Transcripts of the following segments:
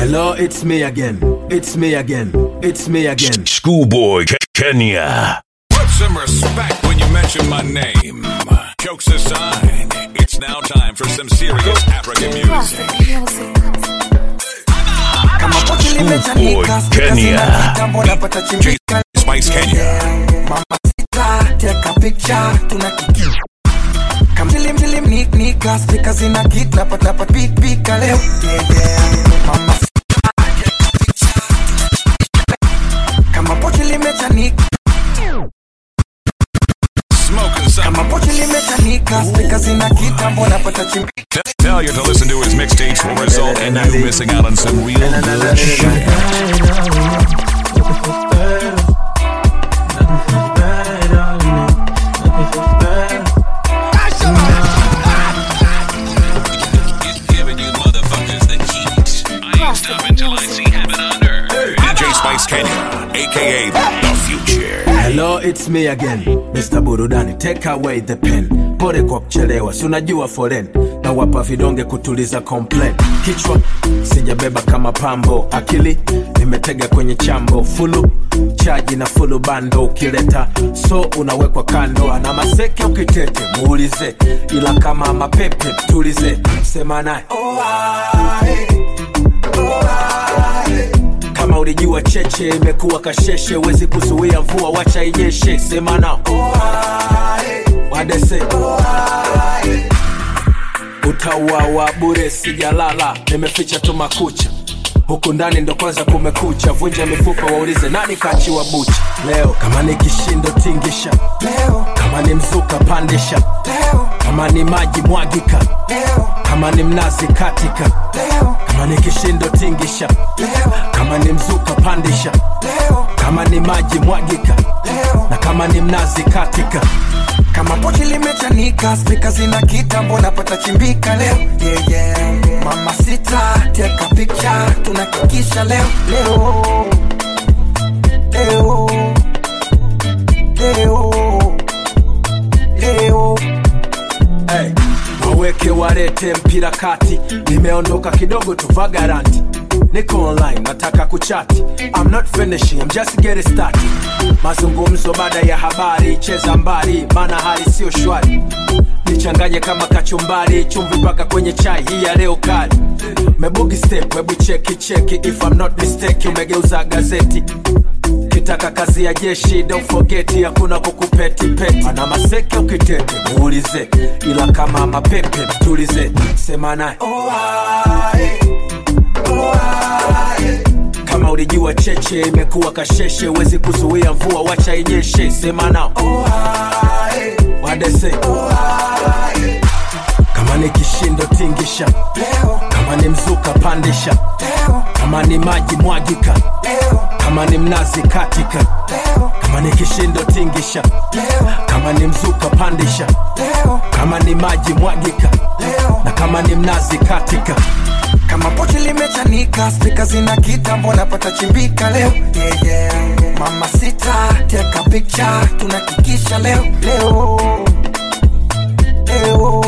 Hello, it's me again. It's me again. It's me again. Skoolboy Ke- Kenya. Put some respect when you mention my name. Jokes aside, it's now time for some serious African music. kama pochi limechanika Skoolboy Kenya. kitambo napata chimbika Spice Kenya. mama sita teka picha tuna kama tilim tilim nik nika spika zina kit napata napata pik pika leo yeah, yeah. mama pochi limechanika Smoking kama pochi limechanika spika zina kitambo napata chimbika Failure to listen to his mixtapes will result in you missing out on some real good shit. Giving you motherfuckers the keys. I ain't stopping till I see heaven on earth. DJ Spice Kenya, aka The Future. Hello, it's me again. Mr. Burudani, take away the pen. Pole kwa kuchelewa, si unajua foren. Na wapa vidonge kutuliza complain. Kichwa sijabeba kama pambo, akili nimetega kwenye chambo. Fulu chaji na fulu bando, ukileta so unawekwa kando. Ana maseke ukitete, muulize, ila kama mapepe tulize, sema naye kama ulijua cheche imekuwa kasheshe wezi kuzuia mvua wacha inyeshe. Semana. Wadese. Utauawa bure sijalala. Nimeficha tu makucha. Huku ndani ndo kwanza kumekucha. Vunja mifupa waulize nani kachiwa bucha? Leo kama ni kishindo tingisha. Leo kama ni mzuka pandisha. Leo kama ni maji mwagika. Kama ni mnazi katika. Kama ni kishindo tingisha. Kama ni mzuka pandisha. Kama ni maji mwagika. Leo na kama ni mnazi katika. Kama pochi limechanika spika zina kitambo napata chimbika leo. Yeah, yeah. mama sita teka picha tunakikisha leo. Leo. Leo. Leo warete mpira kati. Nimeondoka kidogo tu vagaranti niko online nataka kuchati. I'm not finishing, I'm just getting started. Mazungumzo baada ya habari cheza mbali maana hali sio shwari. Nichanganye kama kachumbari chumvi mpaka kwenye chai hii ya leo kali. Mebugi step hebu cheki cheki if I'm not mistake umegeuza gazeti kitaka kazi ya jeshi don't forget hakuna kukupeti peti. Ana maseke ukitete muulize ila kama mapepe mtulize sema naye kama ulijua cheche imekuwa kasheshe wezi kuzuia mvua wacha inyeshe sema nao wadese kama ni kishindo tingisha kama ni mzuka pandisha leo kama ni maji mwagika kama ni mnazi katika kama ni kishindo tingisha kama ni mzuka pandisha kama ni maji mwagika na kama ni mnazi katika. Kama pochi limechanika spika zina kitambo napata chimbika leo. Yeah, yeah. mama sita teka picha tunakikisha leo. Leo. Leo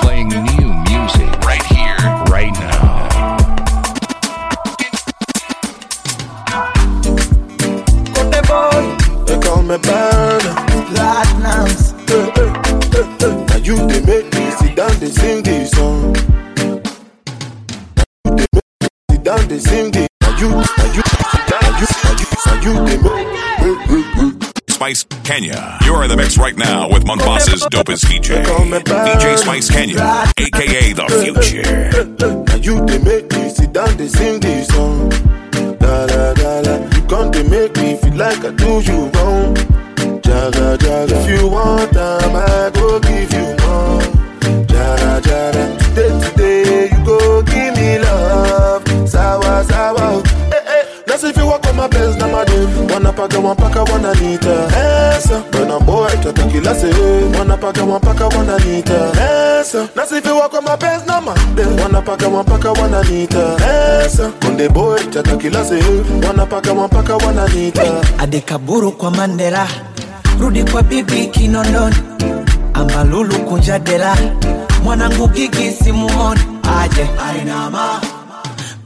playing new music right here, right now. They call me Platnumz Now you they make me sit down, they sing this song. Now you they make me sit down, they sing this. Now you, now you, now you, now you, now you they make. Spice Kenya. You're in the mix right now with Mombasa's dopest DJ. DJ Spice Kenya, aka The Future. Now you they make me sit down, they sing this song. Da da da da. You they make me feel like I do you wrong. If you want them, I go give you more. Jara jara, today today you go give me love. Sawa sawa. Hey, hey. That's if you walk on my best, now my dude. Wanna pack one pack one anita. Esa, when I'm boy, to take it last. Wanna one pack one anita. Esa, that's if you walk on my best, now my dude. Wanna pack one pack one anita. Esa, boy, to take it last. Wanna pack one. Adekaburu kwa Mandela rudi kwa bibi kinondoni. Ambalulu kunja dela mwanangu gigi simuoni. Aje. Ainama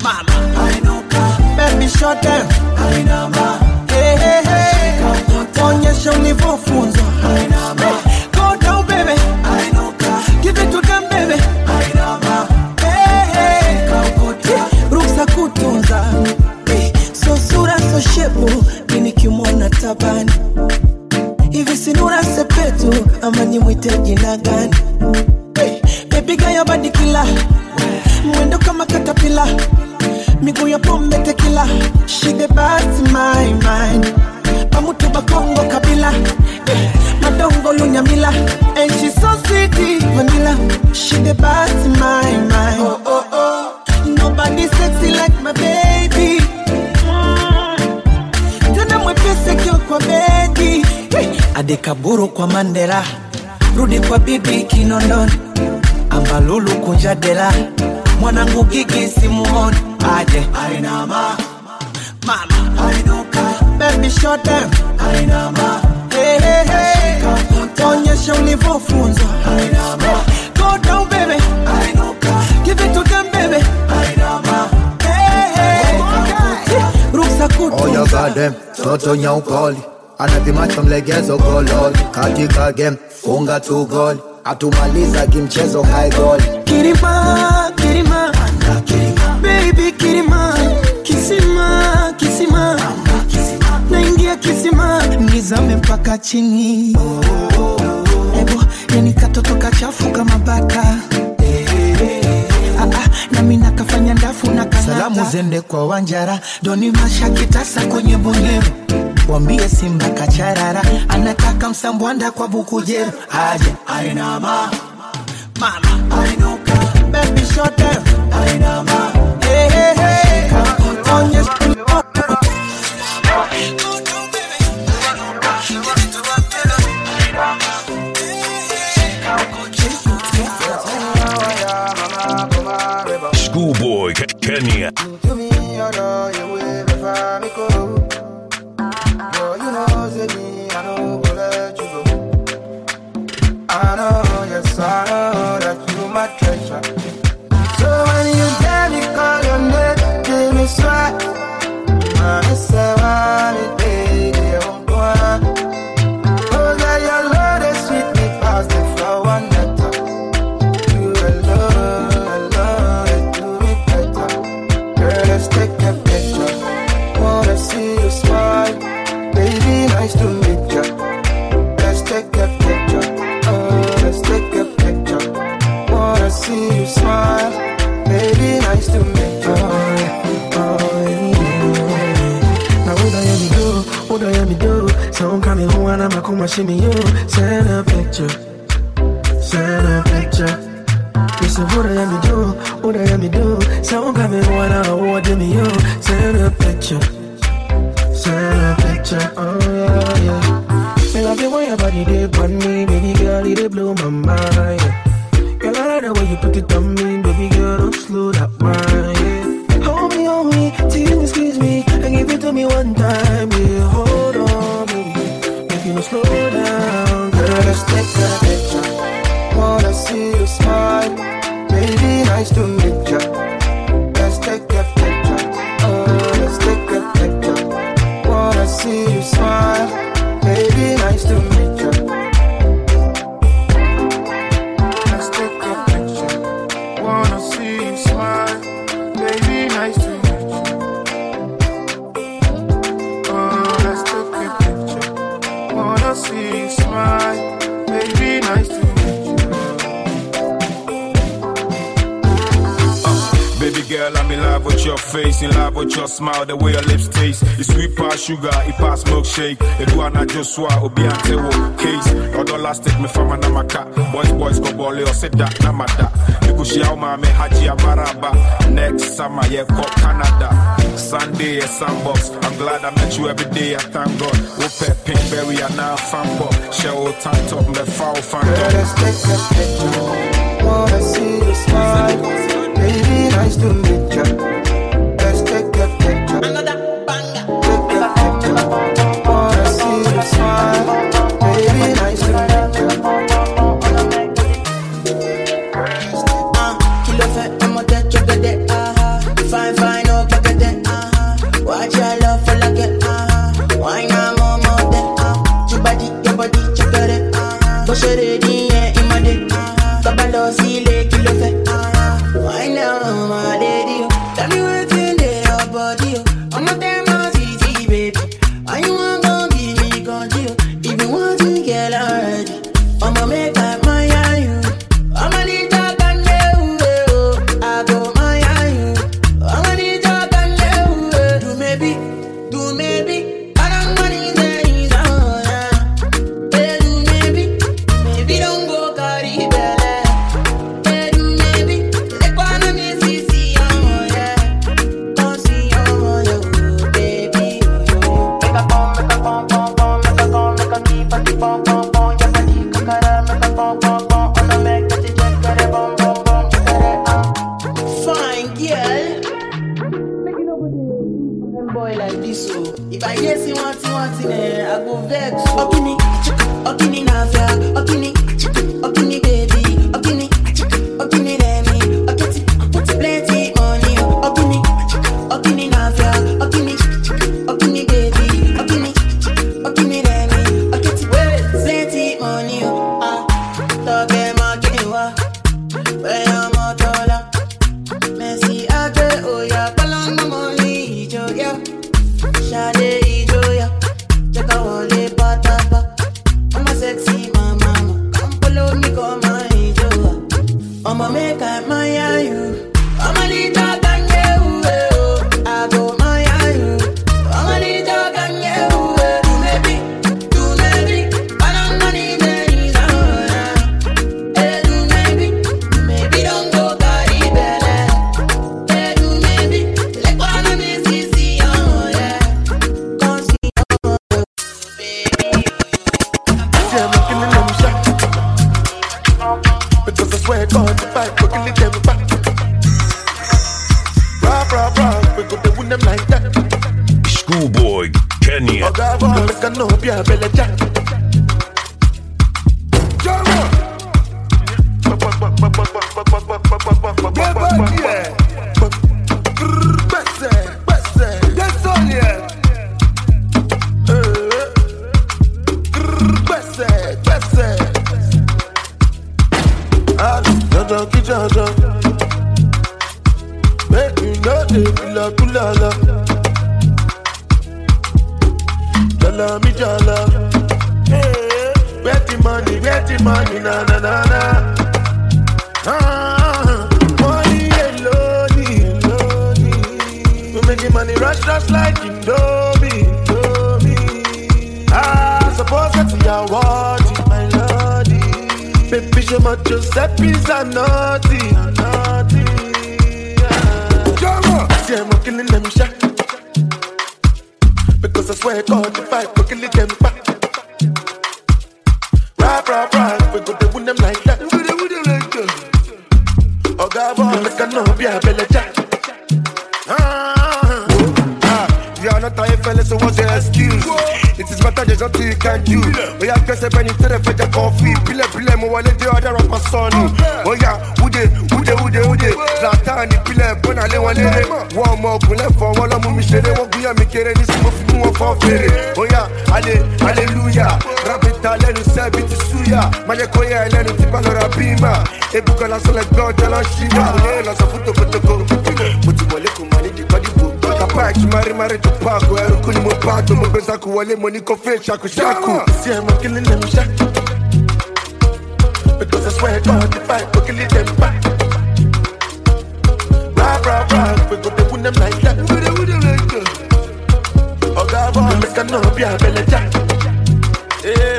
mama. Ainuka. Baby short hey. onyesha ulivyofunzwa down kutunza. Hey. so sura so shepu. Mini kimwona tabani sinura sepetu ama nimwite jina gani hey, bebiga ya badikila mwendo kama katapila miguu ya pombe tekila she the best my mind. Pamutu bakongo kabila. Hey, madongo lunyamila and she so sweet vanilla. She the best my mind. Oh, oh, oh. nobody sexy like my baby. Tena mwepesi kwa bedi hey. Adekaburu kwa mandela. Rudi kwa bibi kinondoni. Ambalulu kunja dela. Mwanangu gigi simuoni. Aje. Ainama mama. Ainuka. Baby short them. Ainama hey, hey, hey. onyesha ulivyofunzwa. Ainama go down baby. Ainuka. Give it to them baby. Ainama hey, hey. ruksa Oya kutunza toto nyaukoli anavimacho mlegezo golol katika game funga tu gol atumaliza kimchezo hai goli. Kirima, Kirima, baby Kirima, kisima, kisima, naingia kisima, nizame mpaka chini. Ebo, yani katoto kachafu kama baka. Ah, ah, nami nakafanya ndafu na kanata. Salamu zende kwa Wanjara, doni masha kitasa kwenye bonyero wambie Simba kacharara, anataka msambwanda kwa bukujero, aje Skoolboy Kenya. Girl, I'm in love with your face, in love with your smile, the way your lips taste. It's sweet past sugar, it pass milkshake. If you are not just swat, obi ante wo case. Odo last take me from my cat. Boys, boys, go ball, or sit that, namada. Nikushi auma me haji abaraba. Next summer, yeah, call Canada. Sunday, a sandbox. I'm glad I met you every day, I thank God. Whoop, pinkberry, and now fan pop. Show time, top, me foul, fan top. Let's take a picture. Wanna see the smile nice to meet you. I'ma make I admire you. I'ma need that. Yeah. bóyá ẹlẹ́nu tí bá lọ́ra bímà egungun lásán lẹ́gbẹ́ ọjà lọ sí náà mo lè lọ sọ fún tokotoko mo ti wọlé kò mọ nídìí kọ́ dìbò kápá ẹ̀kí márímárí tó paako ẹrú kú ni mo bá tó mo gbé sáku wọlé mo ní kó fẹ́ ṣakuṣaku. sí ẹ̀mọ kílí lè mi ṣá because I swear God if I go kill them back. Bra bra bra, we go dey win them like that. We go we win like that. Ọ̀gá bọ̀, make I know bí abẹ́lẹ̀ já. Yeah.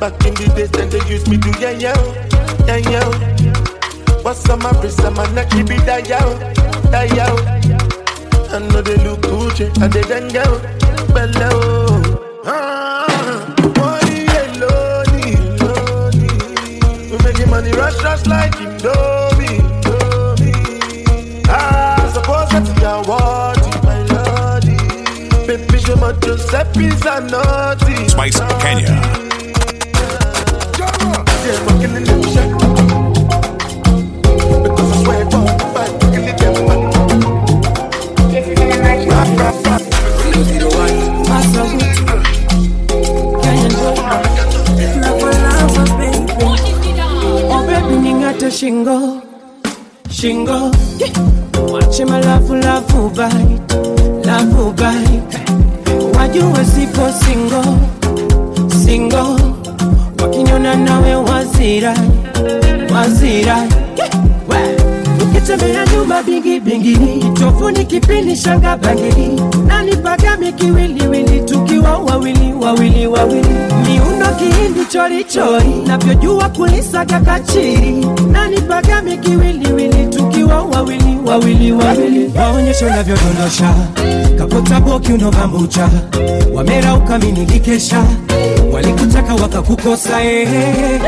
Back in the days, then they used me to yeah, yeah, yeah, yeah. What's on my wrist, my neck, keep it that yo, that yo. I know they look Gucci, and they then go below. Ah, money yellow, we making money rush, rush like Indomie. Ah, suppose that you are worthy, my lordy. Baby, show my Giuseppe Zanotti. Spice Kenya. Shingo shingo wache malafu lafu bite. Lafu bite. Wajue sipo singo singo wakinyona nawe wazira wazira? Ukitembea nyuma bingi bingi tofuni kipindi shanga bangili nani pagami kiwiliwili tukiwa wawili wawili wawili. Miundo kihindi chorichori navyojua kulisaga kachiri. Nani pagami kiwiliwili tukiwa wawili wawili wawili. Waonyesho navyodondosha kapota boki unobambucha wamera ukaminikikesha walikutaka wakakukosa ehe.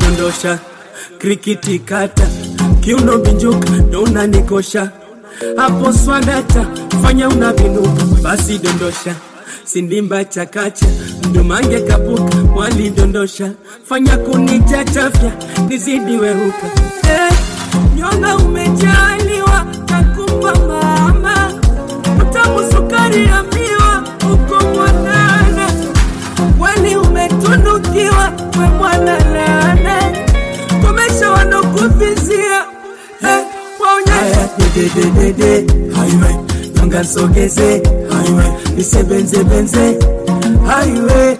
Dondosha krikiti kata. Kiuno binjuka ndo unanikosha. Hapo swagata fanya unavinuka. Basi dondosha sindimba chakacha mdumange kapuka walidondosha fanya kunichachafya nizidi weruka eh, nyonga umejaliwa takumba mama. Utamu sukari ya miwa uko mwanana weli umetunukiwa we mwana laana komesha wanokuvizia eh, waonyesha dedededede highway nyonga sogeze highway. Nisebenzebenze highway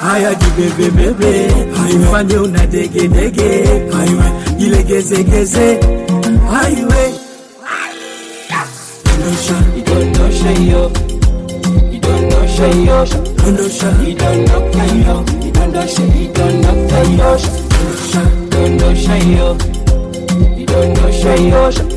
haya jibebebebe haifanye una degedege highway jilegezegeze dondosha idondosha idondosha dondosha idondosha hiyo idondosha idondosha hiyo dondosha dondosha hiyo idondosha hiyo dondosha idondosha hiyo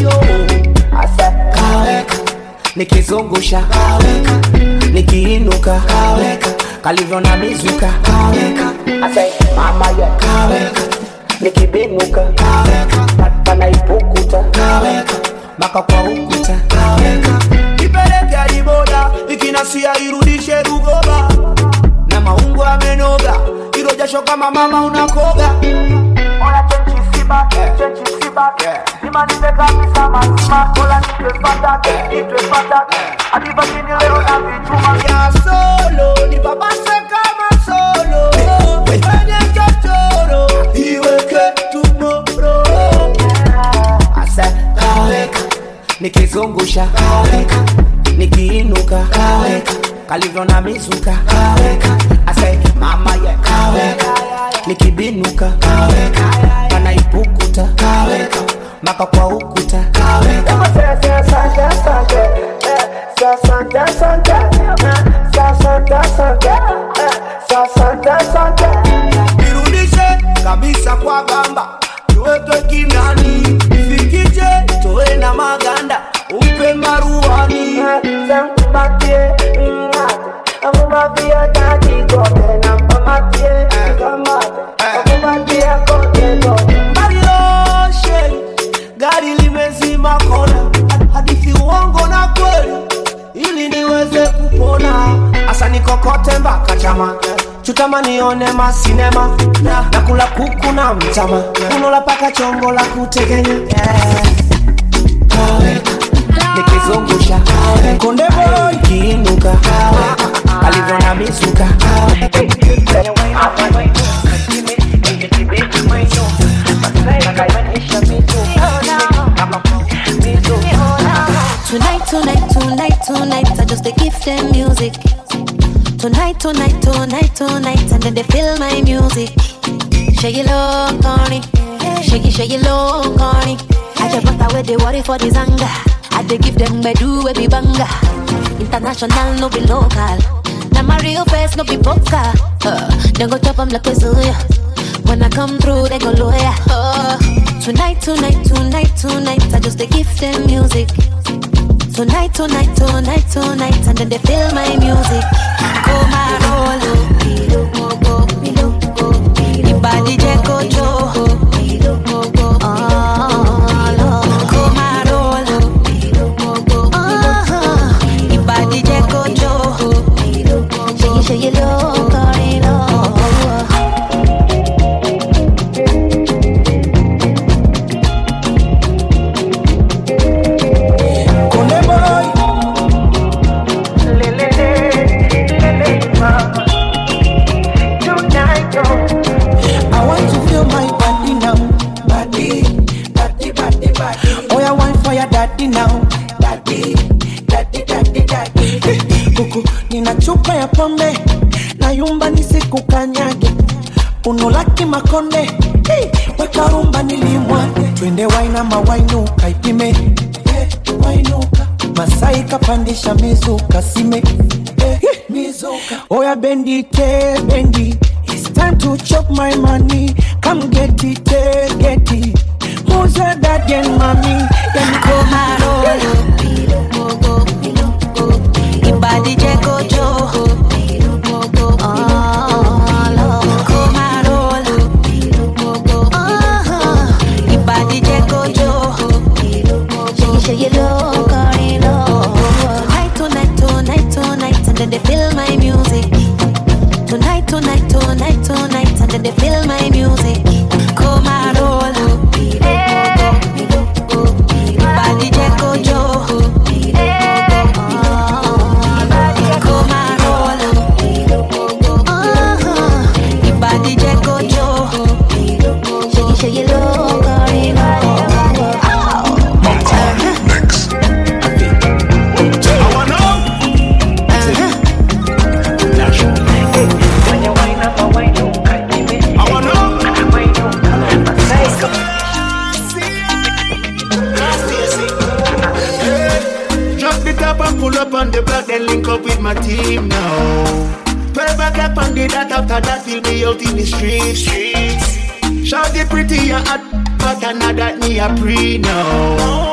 isho asa nikizungusha nikiinuka kalivyo na mizuka nikibinuka kaweka. Panaipukuta kwa ukuta kaweka. Hadi ikinasia irudishe rugoba. Na maungo amenoga ilo kama mama unakoga. Ona chenchi siba chenchi siba nima nipe kabisa mazima bola nitwe fatake nitwe fatake hadi bakini leo na vichuma ya solo nipapase kama solo kwenye chochoro iweke tumoro asa kaweka nikizungusha kaweka nikiinuka kaweka kalivyo na mizuka kaweka asa mama ya kaweka nikibinuka kaweka panaipukuta kaweka maka kwa ukuta kaweka irudishe kabisa kwa gamba tuweke kinani ifikije toe na maganda upe maruani ama nione masinema na nakula kuku na mtama unola paka chongo la kutekenya yeah. nikizungusha konde boy kiinuka. Alivyo na misuka Tonight, tonight, tonight, tonight, I just give them music. Tonight, tonight, tonight, tonight, and then they feel my music. Shake it low, corny. Shake it, shake it low, corny. I just bust away the worry for the zanga. I they give them bedu be banga. International, no be local. Now my real face, no be poker. Uh, then go chop 'em like a zuya. When I come through, they go lawyer. Uh, tonight, tonight, tonight, tonight, I just they give them music. Tonight, tonight, tonight, tonight, and then they feel my music. Come and roll, Ibadi Jeko Jo. Oh, daddy now, daddy, daddy, daddy, daddy. Kuku, nina chupa ya pombe, na yumba nisikukanyage. Unulaki makonde, hey, weka nilimwage. Twende waina mawainuka ipime, hey, wainuka. Masai kapandisha mizuka sime, hey, mizuka. Oya bendi ke bendi. Time to chop my money. Come get it, eh, get it. Who's your daddy and mommy? Then come and Ibadi my team now. Twelve o'clock on the dot, after that we'll be out in the streets. Shout the pretty and hot, but another me a pre now.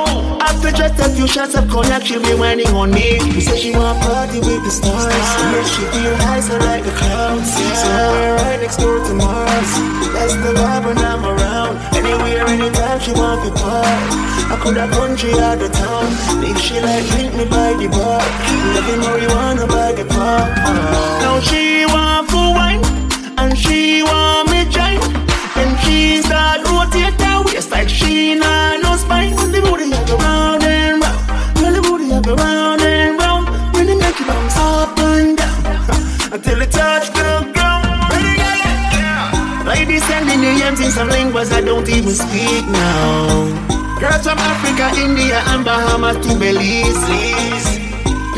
After just a few shots of cognac, she'll be whining on me. She say she want party with the stars. Yeah, she feel high, so like the clouds. So we're right next door to Mars. That's the vibe when I'm around. Anywhere, anytime she want to party. I could have country out the town. If she like drink me by the bar. Loving marijuana by the car. Now she want for wine. And she want me join. And she start rotate her waist like she not no spine. When the booty a go round and round. When it make it bounce up and down. Until it touch the ground. Ladies sending the yams in some languages I don't even speak now. Girls from Africa, India, and Bahamas to Belize.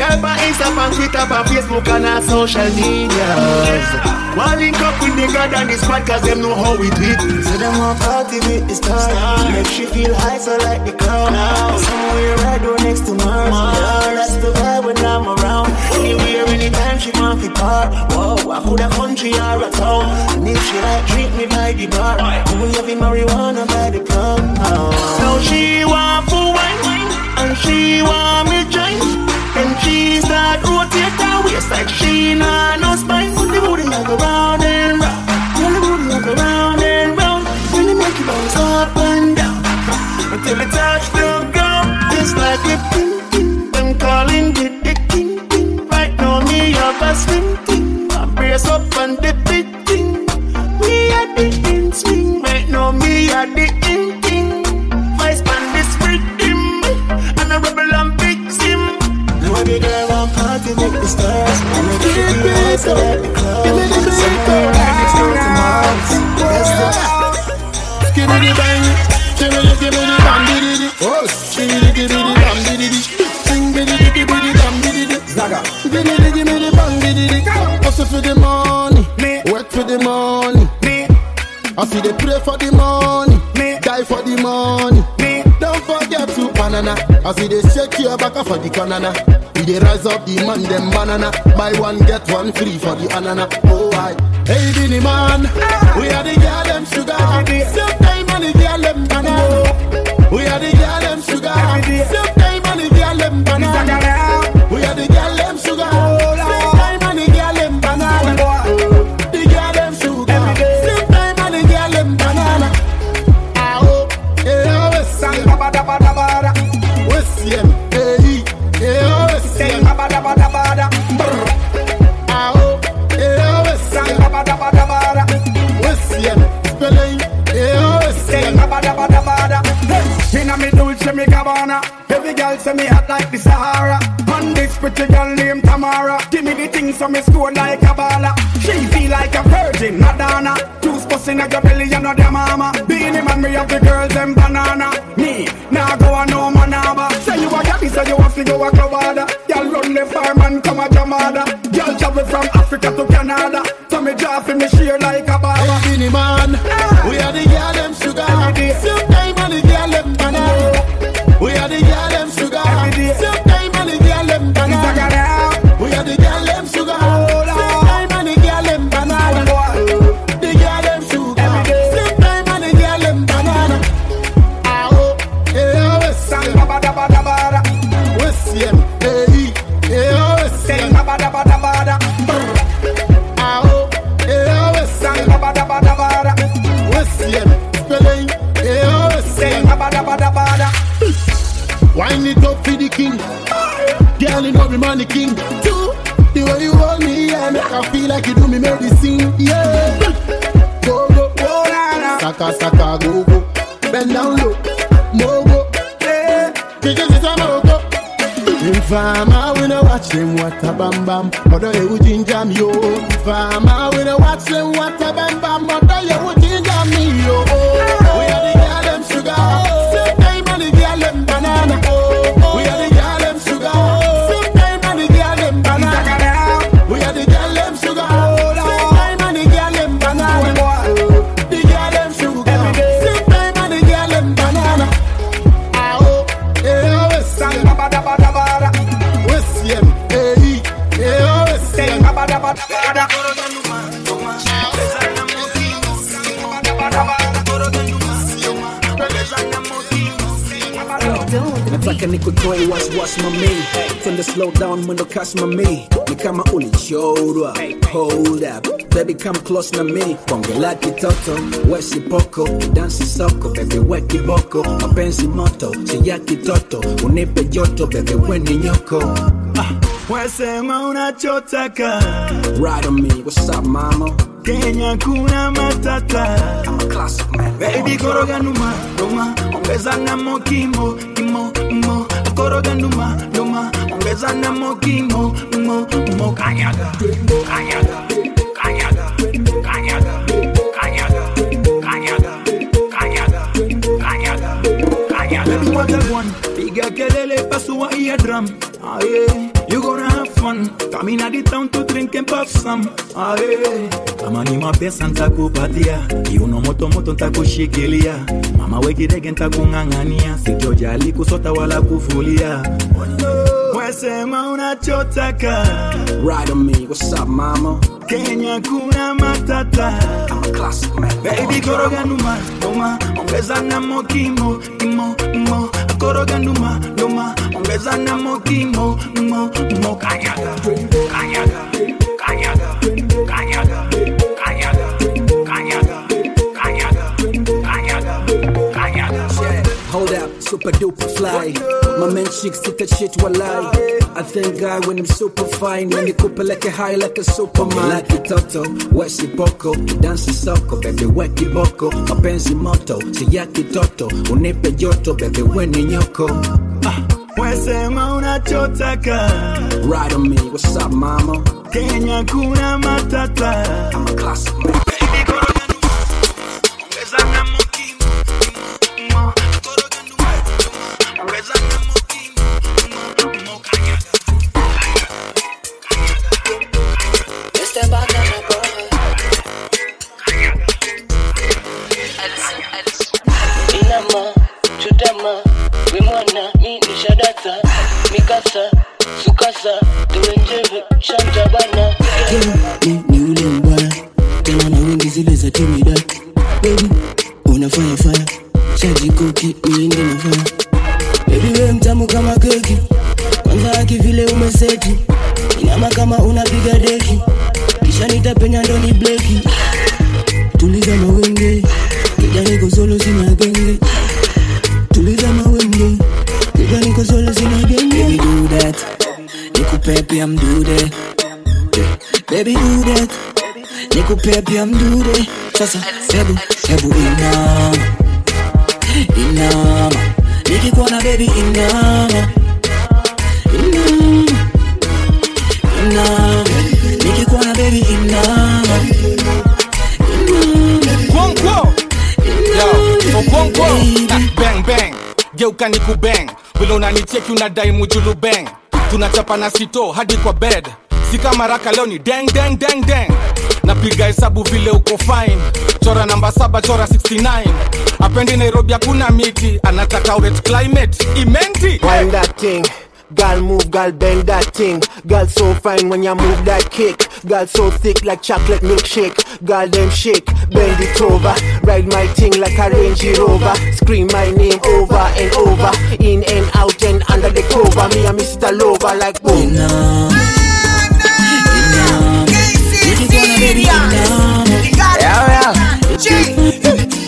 Girl from Insta, and Twitter, and Facebook, and our social medias. One link up with the God and the squad, cause them know how we do it. So them want party with the stars. Make she feel high, so like the cloud. Somewhere right door next to Mars. Yeah, that's the vibe when I'm around. Anywhere, anytime she want to part. Whoa, I could a country or a town. And if she like treat me by the bar, we having marijuana by the pound. Now she want for wine, and she want me join. Then she start rotate her waist like she nah no spine. Put the booty go round and round, when the booty go round and round, when it make you bounce up and down until it touch the ground. It's like a ping ping. I'm calling it a ting ting. Right now me up a swing ting. I brace up and dip it ting. Me at the in swing. Right now me at the in. Let's bang, oh, sing hustle for the money, work for the money, I see they pray for the money, die for the money. Don't forget to banana. I see they shake your back for the banana. We they rise up the man them banana. Buy one get one free for the anana. Oh I, hey Billy man, we are the girl them sugar. Same time and the girl them banana. We are the girl them sugar. Same Gabbana Every girl say me hot like the Sahara. And this pretty girl named Tamara. Give me the things so me score like a baller. She feel like a virgin, Madonna. Juice busting at your belly, you know their mama. Beenie Man, me have the girls them banana. Me, nah go a no manaba. Say you a gabby, so you want to go a club order Girl run the farm and come a jamada. Girl travel from Africa to Canada. So me draw for me share like a barber. Hey, king. Two, the way you hold me, yeah, make I feel like you do me medicine. Yeah. Go go, oh na na, saka saka go go. Bend down low, mogo. Yeah, because it's a mogo. Infama, we no watch them a bam bam. Mother you would ginger me oh. yo. Infama, we no watch them a bam bam. Nikutoe wasiwasi mami twende slow down mwendo kasi mami ni kama ulichorwa hold up. Baby come close na mi pongela kitoto wesi poko dansi soko bebe we kiboko mapenzi moto si ya kitoto unipe joto bebe we ni nyoko ah. Wesema unachotaka Ride on me, what's up mama? Kenya kuna matata. I'm a classic man. Baby koroga numa, numa Ongeza na mo mo numa, Ongeza na mo mo, Kanyaga, kanyaga, kanyaga, kanyaga Kanyaga, kanyaga, kanyaga, kanyaga, kanyaga. Want, piga kelele pasua iya drum Ah yeah, you gonna fun Come in at the town to drink and puff some. Ah yeah, kama ni mapesa ntakupatia Kiuno moto moto ntakushikilia Mama wekirege ntakung'ang'ania Sitojali kusota wala kufulia. Wesema unachotaka Ride on me, what's up mama? Kenya kuna matata. I'm a classic man. Baby koroga numa, numa. Ongeza na mo kimo, kimo, mo Koroga numa, numa Ongeza na mokimo mo, mo Kanyaga, kanyaga, super duper fly. My man chicks take a shit walai. I I thank God when I'm super fine. When you couple like a high like a superman. Like a toto, wesi boko, dansi soko, baby wet weki boko, mapenzi moto, si yaki toto, unipe joto, baby weni nyoko. Ah, wesema unachotaka Ride on me, what's up, mama? Kenya kuna matata I'm a classic inama mikasa sukasa tuwenjeve shantabana. Ni, ni ule mbaya tena na wingi zile za timida bebi unafanya faya shajikoki miindi nafaya bebi we mtamu kama keki kwanza aki vile umeseti. Inama kama unapiga deki kisha nitapenya ndoni bleki. Tuliza mawenge kijani kosolo sina genge pia mdude baby do that. Nikupe pia mdude sasa hebu hebu inama. Inama. Nikikuona baby inama. Inama. Inama. Nikikuona baby inama. Kwonkwo Yo, Okwonkwo Ah, Bang bang. Geuka nikubang, Vile unanicheki unadai mujulu bang Tunachapa na sito hadi kwa bed. Si kama raka leo ni deng deng deng deng. Napiga hesabu vile uko fine. Chora namba saba chora 69 Apendi Nairobi hakuna miti. Anataka climate. Imenti. Wind that thing. Girl move, girl bend that thing. Girl so fine when you move that kick. Girl so thick like chocolate milkshake. Girl them shake, bend it over. Ride my thing like a Range Rover. Scream my name over and over. In and out and under the cover. Me and Mr. Lover like boom.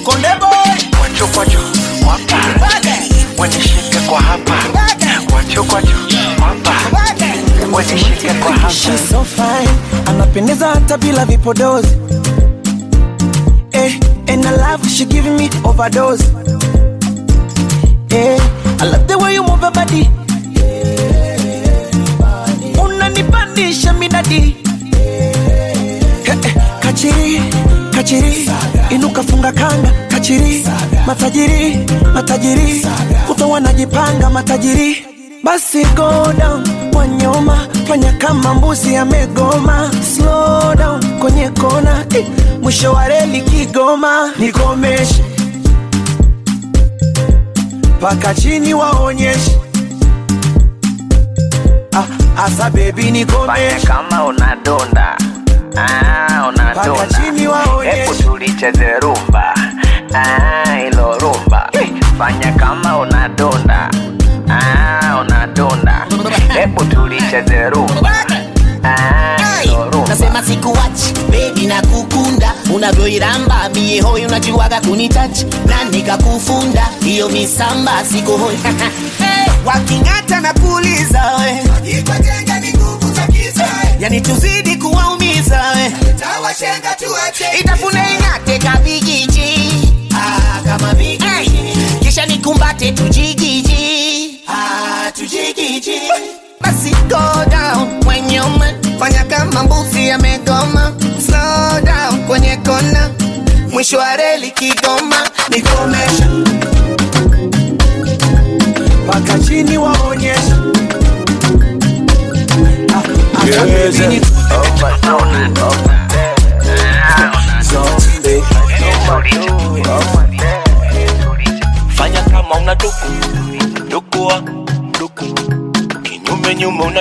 Konde boy Kwacho kwacho Wapa Wanishike kwa hapa Kwacho kwacho Wapa Wanishike anapendeza hata bila vipodozi. Eh, and I love she giving me overdose. Eh, I love the way you move your body. Unanipandisha midadi eh, eh, kachiri kachiri inuka funga kanga kachiri. Matajiri matajiri kutoa najipanga matajiri basi go down kwa nyoma fanya kama mbuzi amegoma. Slow down kwenye kona eh, mwisho wa reli kigoma. Nikomeshe paka chini waonyeshe. Ah, asa bebi nikomeshe kama unadonda Ah, waonyeshe. Hebu tulicheze rumba. Ah, ilo rumba. Fanya kama unadonda Hebu tulicheze rumba Ah, nasema sikuwachi. Bebi na kukunda unavyoiramba mie hoi unajuaga kunitachi na nikakufunda hiyo misamba siko hoi waking'ata na kuuliza we. Yani tuzidi kuwaumiza we. Itafune ing'ate kabigiji. Ah, kama kisha nikumbate tujigiji. Ah, tujigiji basi go down when you man fanya kama mbuzi amegoma. Slow down kwenye kona mwisho wa reli kigoma. Nikomesha mpaka chini waonyesha Fanya kama una duku. Dukua Duku Kinyume nyuma una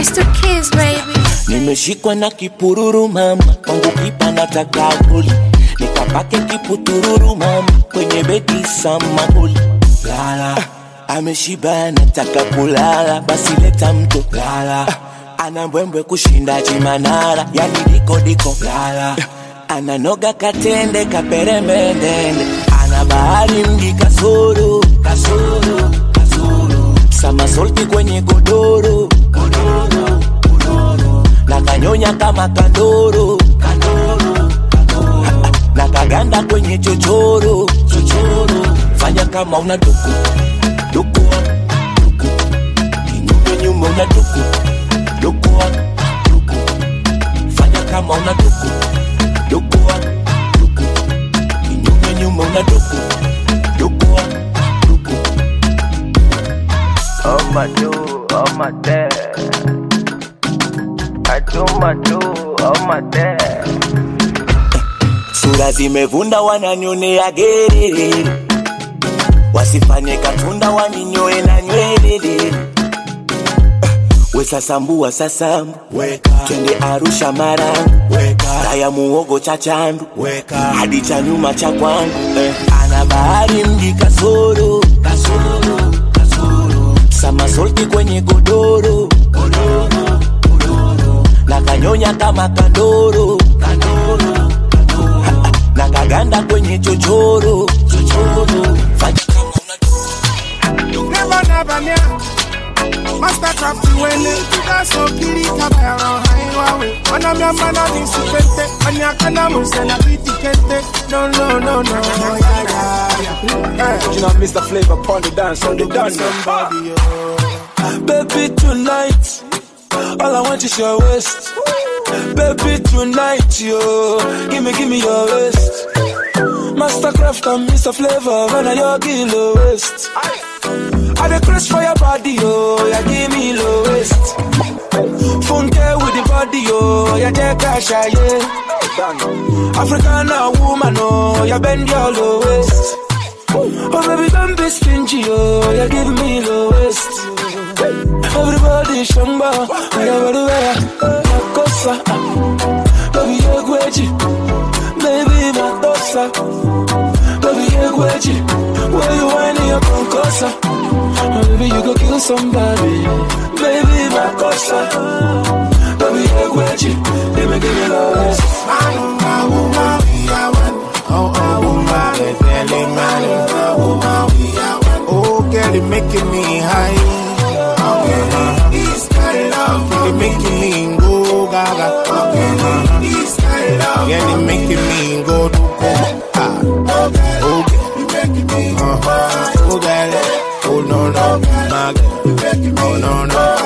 It's two kids, baby. nimeshikwa na kipururu mama. Kwangu kipa nataka kuli. Nikapake kiputururu mama. Kwenye bedi samahuli lala. Ameshiba nataka kulala. Basi leta mto. Lala. Ana mbwembwe kushinda chimanara yani diko diko. Lala. Ananoga katende kaperemendende ana bahari mji kasuru kasoro kasoro samasolti kwenye godoro. Godoro na kanyonya kama kandoro. Kandoro na kaganda kwenye chochoro. Chochoro fanya kama una duku. Duku duku kinyume nyume una duku. Duku duku fanya kama una duku. Duku duku kinyume nyume una duku Oh my do, oh my dad. I do my do, oh my dad. sura zimevunda wananionea gerere wasifanye katunda waninyoe na nywelele wesasambua sasambu twende arusha marangu raya muogo cha chandu. Hadi cha nyuma cha kwangu. Eh. ana bahari mji kasoro. Kasoro samasolti kwenye godoro. Godoro godoro na kanyonya kama kandoro kandoro na kaganda kwenye chochoro. Chochoro fanya Never, never, never. Masterkraft wene tukaso kiri kabaro haiwawe Wana myama na nisipete Anyaka na muse na kitikete No, no, no, no Yeah, yeah, yeah. You know, Mr. Flavour upon the dance, on the dance. Somebody, Baby, tonight, all I want is your waist. Baby, tonight, yo, give me, give me your waist. Masterkraft and Mr. Flavour, when I your kilo waist. I the craze for your body, yo, yeah, give me low waist. Funke with the body, yo, yeah, take cash, yeah. African woman, oh, yeah, bend your low waist. Oh baby, don't be stingy, oh, you give me the waist. Everybody shamba, everywhere, makosa. Baby, you gweji, baby, matosa. Baby, you gweji, where you whining your concosa. Baby, you go kill somebody, baby, makosa. Baby, you gweji, give me, give me the waist. Oh, oh, woman, it's feeling man. Oh, girl, it making me high. Okay, this kind of it making me go gaga. Love, it making me go ah. Me uh-huh. Oh, oh no no, oh no no.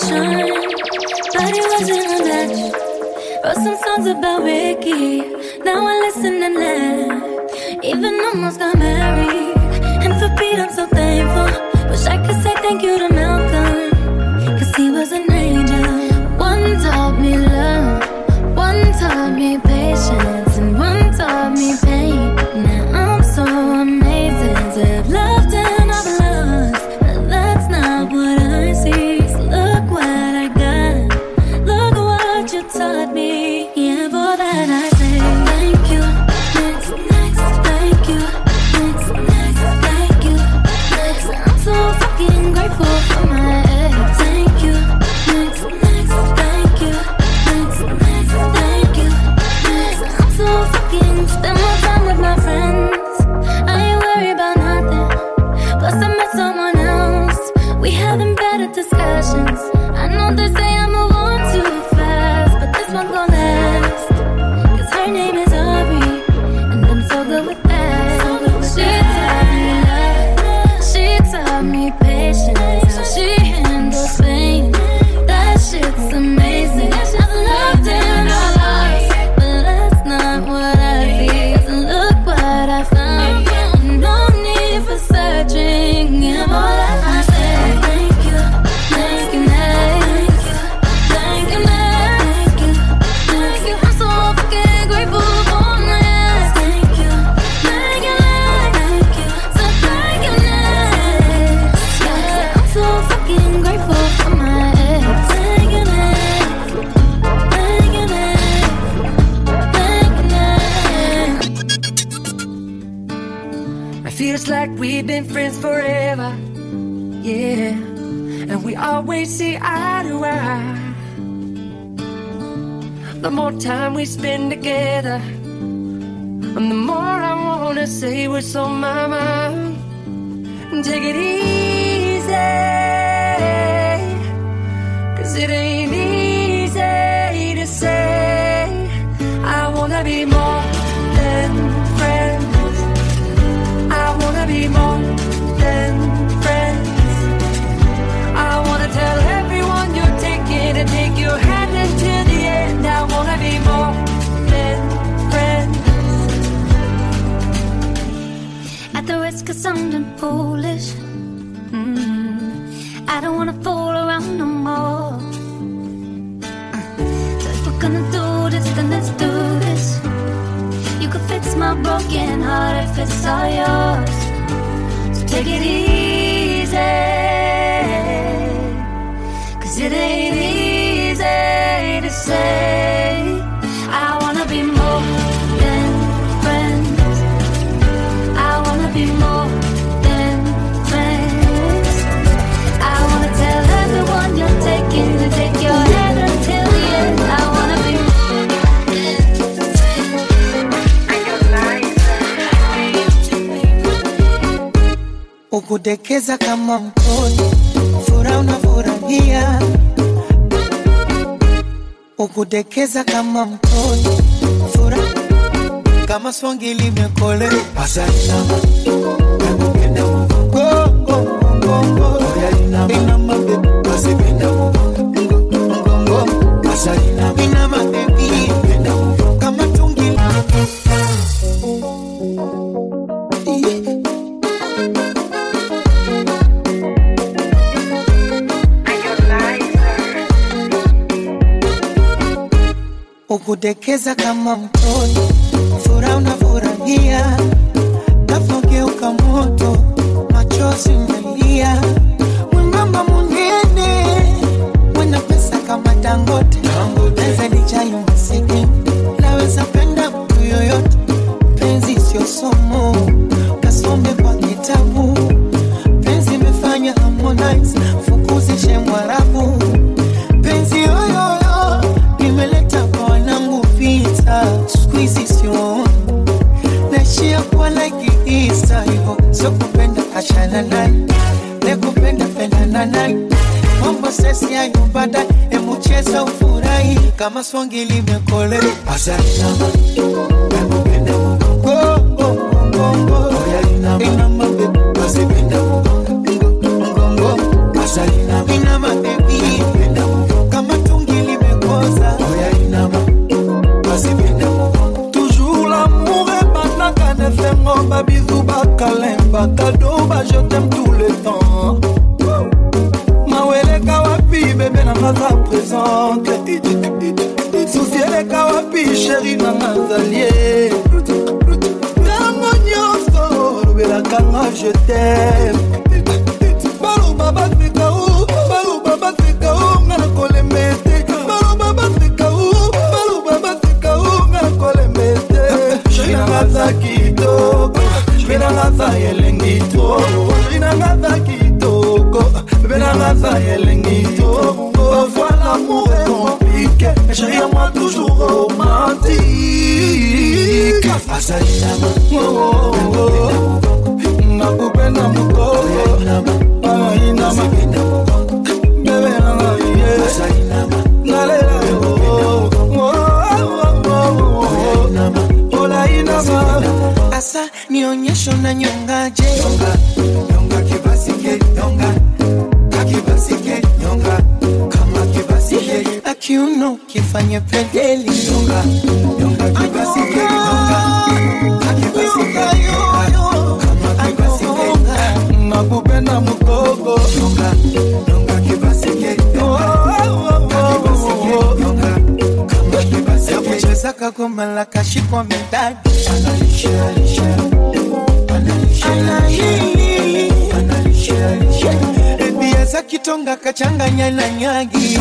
But it wasn't a match. Wrote some songs about Ricky, now I listen and laugh. Even almost got married, and for Pete I'm so thankful. Wish I could say thank you to Malcolm, mm, I don't wanna fool around no more. So if we're gonna do this, then let's do this. You can fix my broken heart if it's all yours. So take it easy, cause it ain't easy to say. kudekeza kama mkoni, furaha unafurahia, ukudekeza kama mkoni, fura kama swangi limekole Pasalama, kakukenda oh, oh, oh, mgongo, mgongo, mgongo, udekeza kama mtoni kama te. Baloba batika o baloba batika o nga na kolemba ete baloba batika o baloba batika o nga na kolemba ete inanga za kitoko benanga za elengi to inanga za kitoko benanga za elengi to voilà mon compliqué chérie moi toujours romantique. Azali na bango kwenye pedeli nyonga, nyonga mkogo nyonga, nyonga kashikwa medali ebiaza kitonga kachanganya na nyagi.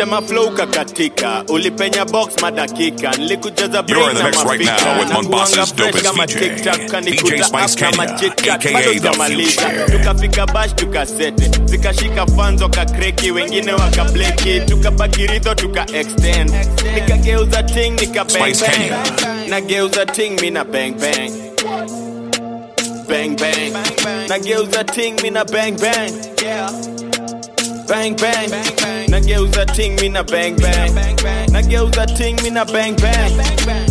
Nilitema flow kakatika ulipenya box madakika. Nilikujaza brain na mafika, right mafikra, now with na Mombassa's kuanga fresh kama TikTok, kanikuta up kama Kenya, bado The tukafika bash tukasete. Zikashika fans wakakreki wengine wakableki. Tukabaki ridho tuka extend nikageuza ting nika bang. Bang nageuza ting mina bang bang. Bang bang. Nageuza ting mina bang bang. Bang bang nageuza ting mina bang bang. Nageuza ting mina bang bang.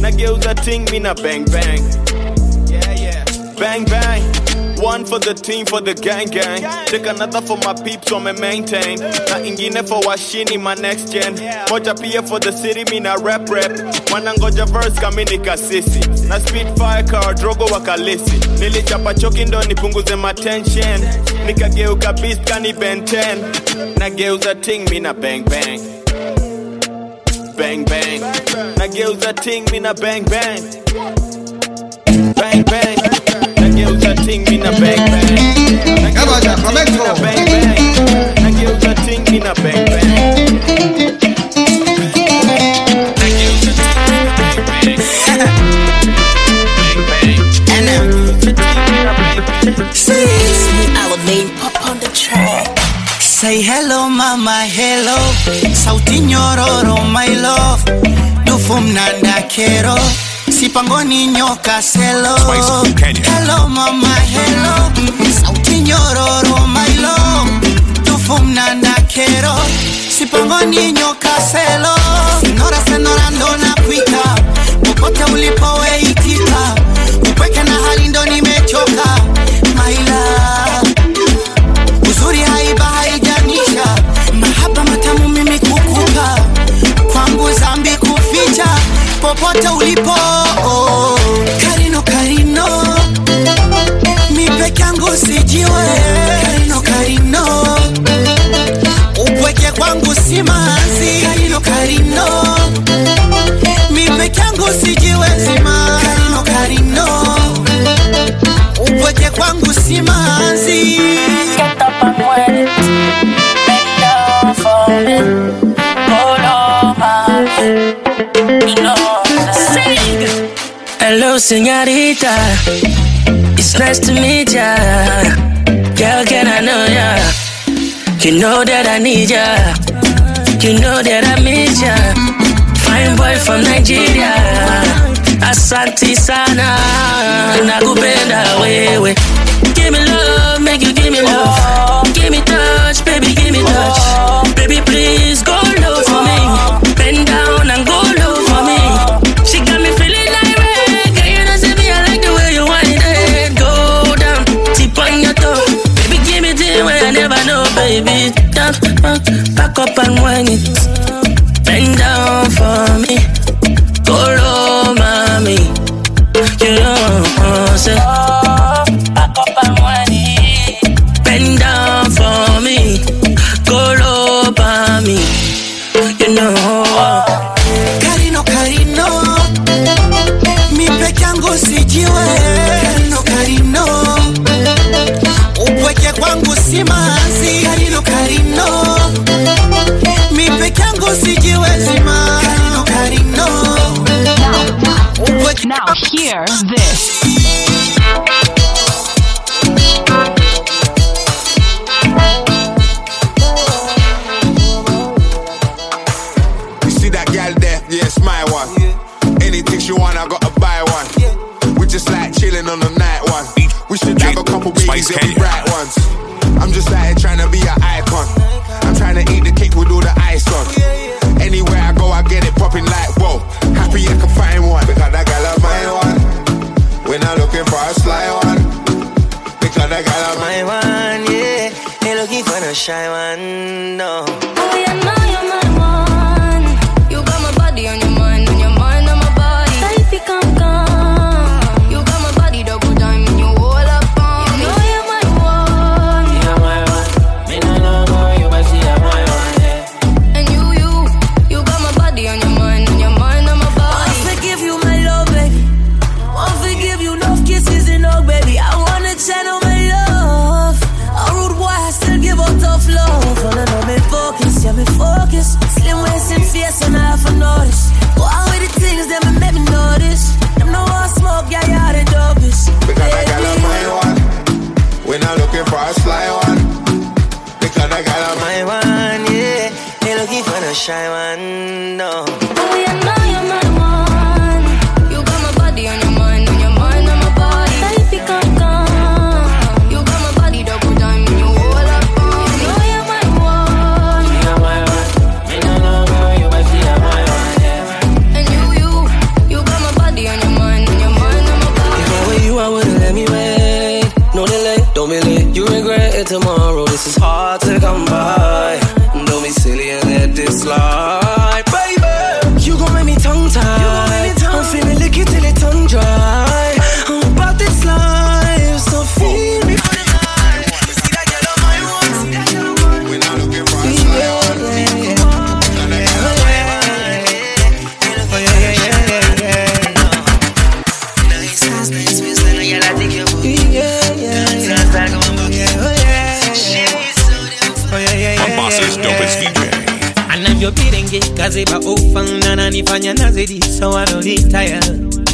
Nageuza ting mina bang bang. Bang bang one for the team for the gang gang. Take another for my peeps on me maintain. Na ingine for washini my next gen. Moja pia for the city mina rap rap. Wanangoja verse kami nikasisi na speed car drogo wakalisi nilichapa choki ndo nipunguze matension nikageuka beast kani ben 10 nageuza ting mina bang bang. Bang bang. Nageuza ting bang bang bang bang ting me na bang bang. Come on, come bang bang. I give the ting me na bang bang. Say hello mama, hello Sauti nyororo my love Dufu mnanda kero sipangoni nyoka selo. Hello mama hello. Sauti nyororo my love. Dufu mnanda kero. Sipangoni nyoka selo. Senora senora ndo napwita popote ulipoweitika upweke na hali ndo nimechoka maila uzuri haiba haijanisha. Mahaba matamu mimi kukupa. Kwangu zambi kuficha. Popote ulipo Karino, Karino, upweke señorita. It's nice to meet ya. Girl, can I know ya? You know that I need ya. You know that I miss ya. Fine boy from Nigeria. Asante sana. Nakupenda wewe. Give me love, make you give me love. Give me touch, baby, give me touch. Baby, please baby. Uh, back up and wind it. Couple babies, it'll be bright ones. I'm just like trying to be an icon. I'm trying to eat the cake with all the ice on. Anywhere I go, I get it popping like whoa. Happy I can find one. Because that gal of my one. We're not looking for a sly one. Because that gal of my one, yeah. Ain't looking for no shy one,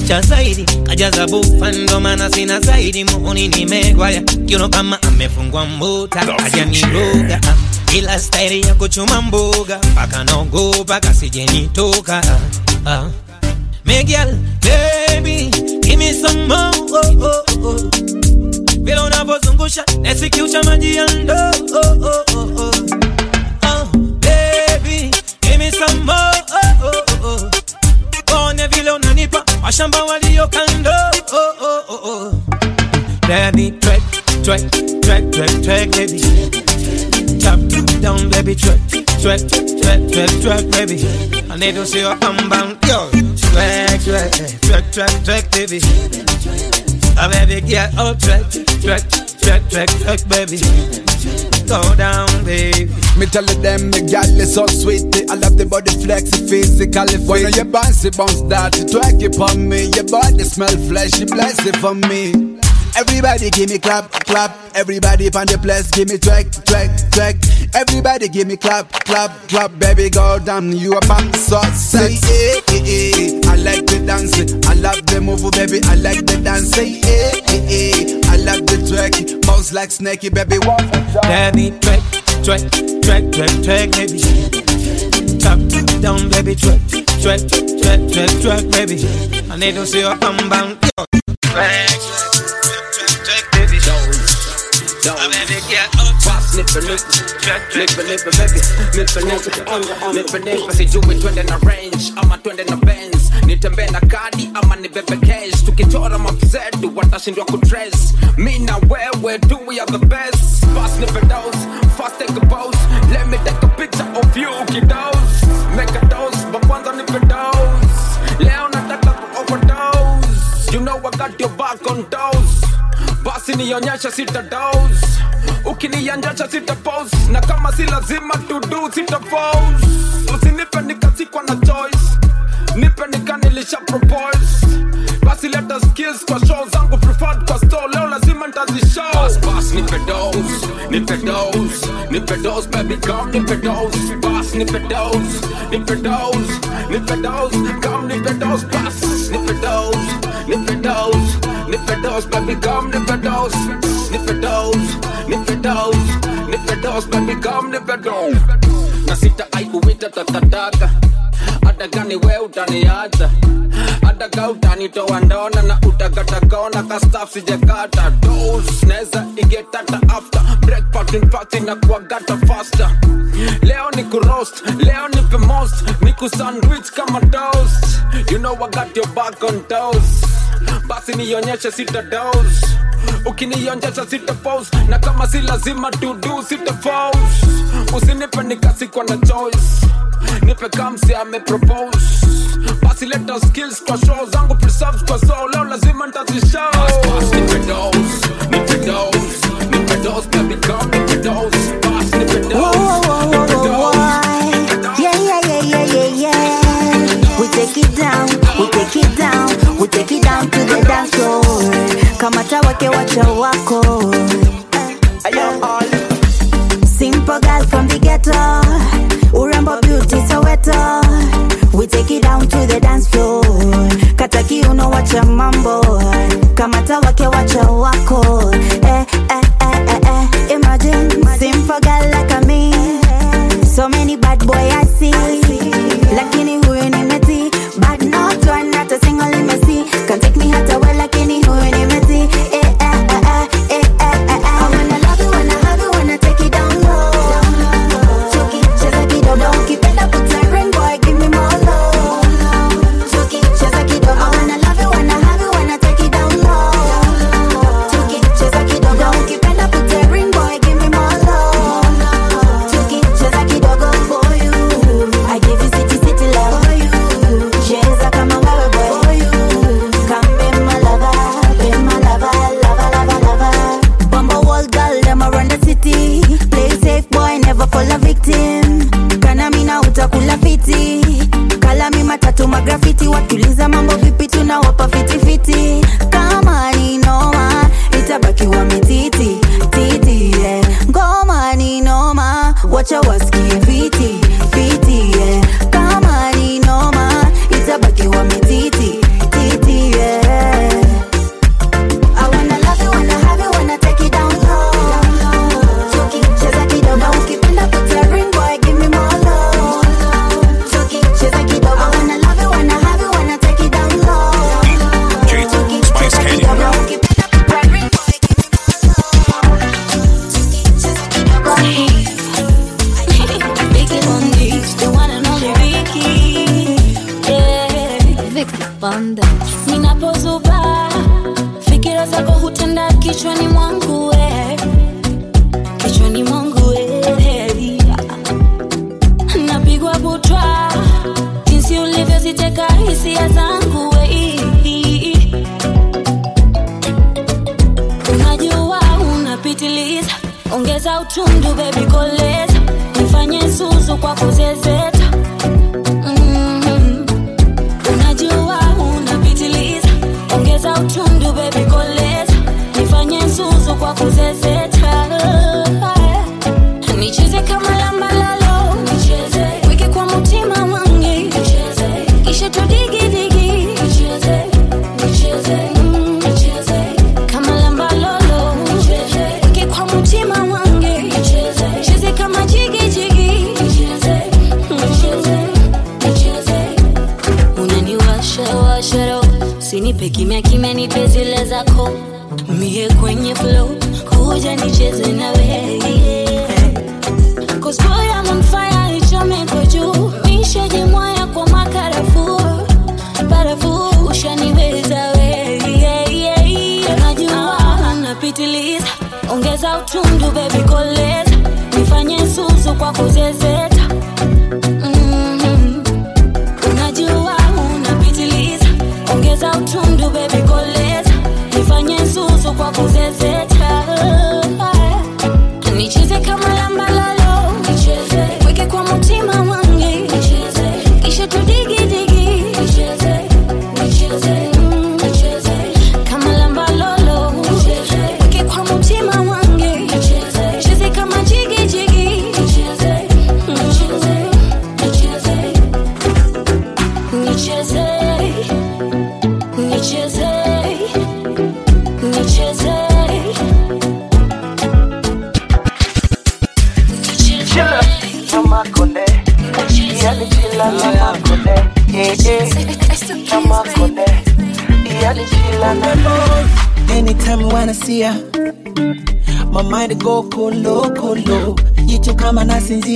cha zaidi kajaza bufa ndo maana sina zaidi muuni nimegwaya kiuno kama amefungwa mbuta kajaniruga ila stairi ya kuchuma mbuga mpaka nogopa kasijenitoka ah. Miguel, baby, give me some more. Oh, oh, oh. Vile unavyozungusha nasikiucha maji ya ndoo. Oh, oh, oh. Oh, washamba walio kando. Oh, oh, oh, oh. Baby, twerk, twerk, twerk, twerk, twerk, baby. Top, top, down, baby, twerk, twerk, twerk, twerk, twerk, baby. I need to see you come back, yo. Twerk, twerk, twerk, twerk, twerk, baby. Oh, baby, get oh, twerk, twerk, twerk, twerk, twerk, baby. Go down, baby. Me tell them the gal is so sweet. I love the body flexy, physically. When you bounce bounce that, twerk it on me. Your body smell fleshy, bless it for me. Everybody give me clap, clap. Everybody on the place, give me twerk, twerk, twerk. Everybody give me clap, clap, clap. Baby, go down, you a pump so sexy. Eh, eh. I like the dancing, I love the move, baby. I like the dancing. Eh, eh. I love the twerk, mouse like snaky, baby. One Baby, twerk, twerk, twerk, twerk, twerk, baby. Top, top, down, baby, twerk, twerk, twerk, twerk, twerk, baby. I need to see you come back, Nipper, nipper, nipper, nipper, baby. Nipper, nipper, nipper, nipper Sijui twende na range. Ama twende na Benz. Nitembee na kadi ama nibebe cash. Tukichora mafizetu watashindwa kudress Mi na wewe do we are the best? Fast nipper dose, fast take a pose. Let me take a picture of you kiddos. Make a dose, but kwanza nipper dose. Leo nataka ku overdose You know I got your back on dose basi nionyeshe sita dose ukinianjasha sita pose na kama si lazima tudu sita pose usinipe nikasikwa na choice nipe nikanilisha propose basi leta skills kwa show zangu preferred kwa store leo lazima ntazishow bas bas nipe dose nipe dose nipe dose baby come nipe dose bas nipe dose nipe dose come nipe dose bas nipe dose baby come dose nipe dose nipe dose nipe dose baby come nip nipe dose. Na sita aikuwita takataka hata gani we utaniacha. Hata ka utanitoa ndona na utakatakona kastaf sijakata. Dos neza igetata after. Breakfast in party na kuagata faster. Leo ni kurost leo ni pemost ni kusandwich kama toast. You know I got your back on toast basi nionyeshe sita dose. Ukinionjesha sita na kama si lazima tudu sita pose. Na choice nipe kamsi ame propose basi leta skills kwa show zangu preserves kwa soul leo lazima ntazishow Yeah, yeah, yeah, yeah, yeah, yeah. We take it down, we take it down, we take it down to the dance floor. Kamata wake wacha wako. kutwa. Jinsi ulivyoziteka hisia zangu wei unajua unapitiliza ongeza utundu bebi nifanye zuzu kwa kuzezeta. Mm-hmm.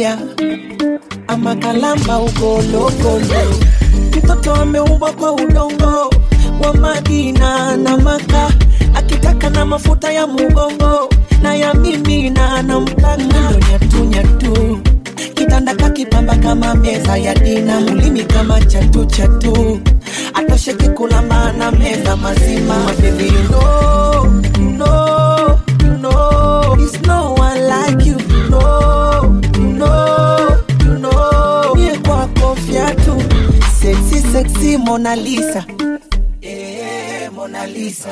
Ulaya ama kalamba ugologolo, mtoto ameumbwa kwa udongo wa Madina na Maka, akitaka na mafuta ya mugongo na ya mimi na namtaka nyatunyatu kitanda kakipamba kama meza ya dina, ulimi kama chatu chatu, atosheki na meza mazima, baby you know eti Mona Lisa. Eh, Mona Lisa.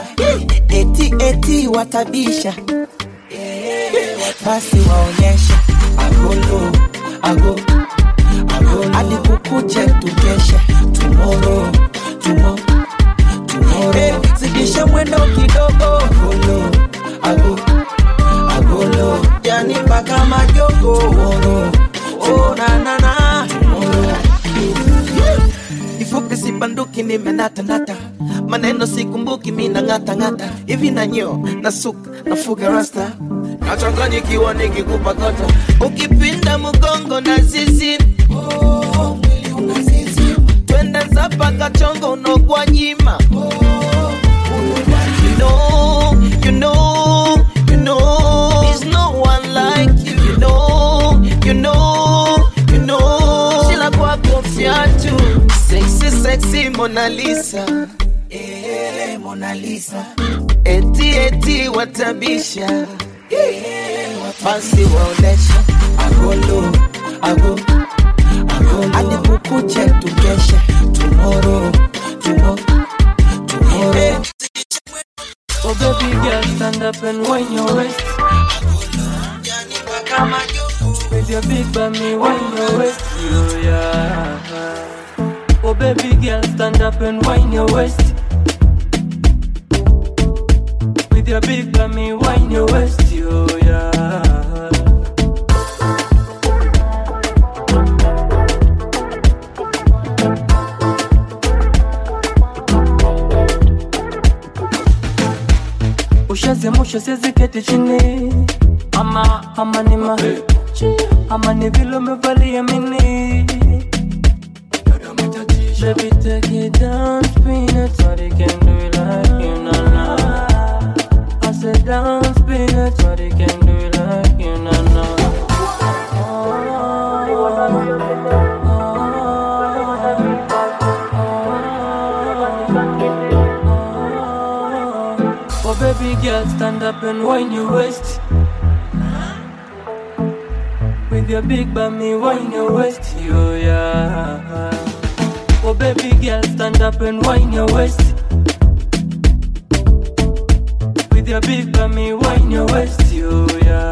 Eti eti watabisha. Eh, basi waonyesha. Agolo ago agolo alikukuche tukesha. Tomorrow tomorrow tomorrow. Eh, zidisha mwendo kidogo. Agolo ago agolo. Yani mpaka majogo. Tomorrow. Oh na na na. banduki nimenatanata, maneno sikumbuki, mina ng'atang'ata hivi na nyo na nafuga rasta. Nachanganyikiwa nikikupa ukipinda mgongo na zizi. Oh, twende zapa unogwa nyima. Oh, you know, you know. sexy Mona Lisa. Hey, Mona Lisa. Eti eti watabisha. Basi waonesha. Agolo, ago, agolo. Ade kukuche tukeshe. Tomorrow, tomorrow, tomorrow. Oh baby girl, stand up and wind your waist. With your big bummy, wind your waist. You, yeah. Oh baby girl, stand up and wind your waist. With your big bummy, wind your waist, yo yeah. ushazimusha siziketi chini ama ama ni ma ama ni vile umevalia mini Baby, take it down, spin it, sorry, can do it like you, na na. I said down, spin it, sorry, can do it like you, na na. Oh baby girl, stand up and wind your waist. With your big bummy, wind your waist, yo yeah. Oh baby girl, stand up and wind your waist. With your big bummy, wind your waist, yo yeah.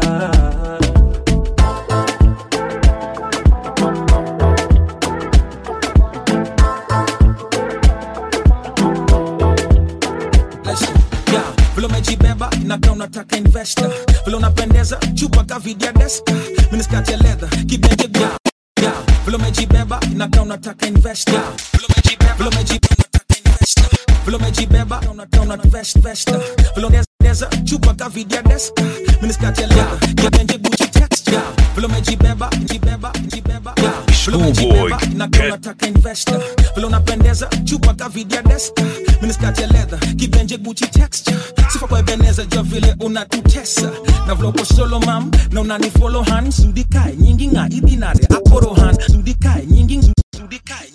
Vile umejibeba inakaa unataka investor. Vile unapendeza chupa kavidia deska. Miniskati ya leather kibenje bia yeah, vile umejibeba inakaa unataka investor chupa kavidia deska miniskati ya leather kibenje buchi texture. Vile umejibeba jibeba jibeba yeah, vile umejibeba inakaa unataka investor. Vile unapendeza chupa kavidia deska. Miniskati ya leather kibenje gucci texture. Sifa kwa ebeneza ja vile unatutesa na vile uko solo mam na unanifolo han sudikae nyingi nga idinade akoro han sudikae nyingi sudikae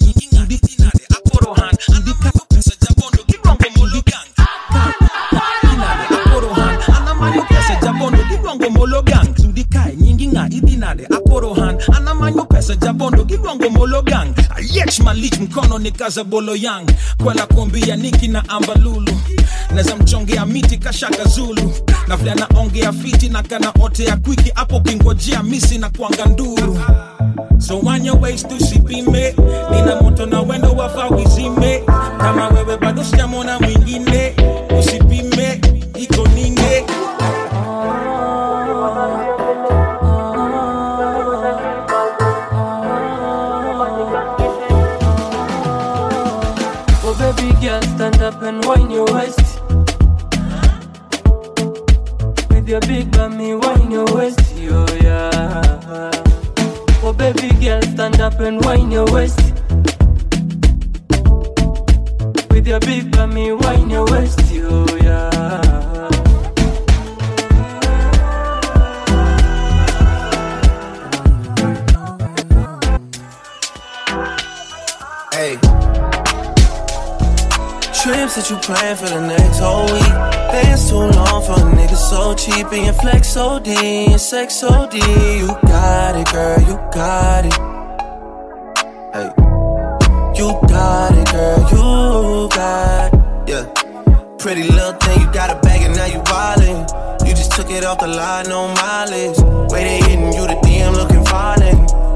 anamanyo jabondo jabondo molo mologang ayech malich mkono ni kaza bolo yang. Kwela kumbia niki na ambalulu neza mchongea miti kashaka zulu. Na vile anaongea fiti na kana ote ya kwiki hapo kingojea misi na kwanga nduru. So wanya ways tusipime nina moto na wendo wafa wizime. Kama wewe bado sijamona mwingine your big bummy, wind your waist, yo yeah. Oh baby girl, stand up and wind your waist. With your big bummy, wind your waist, yo yeah. Hey. Trips that you plan for the next whole week. Bands too long for a nigga so cheap. And your flex so D and sex so D. You got it, girl, you got it. Hey. You got it, girl, you got it. Yeah. Pretty little thing, you got a bag and now you wildin'. You just took it off the line, no mileage. Way they hitting you, the DM looking violent.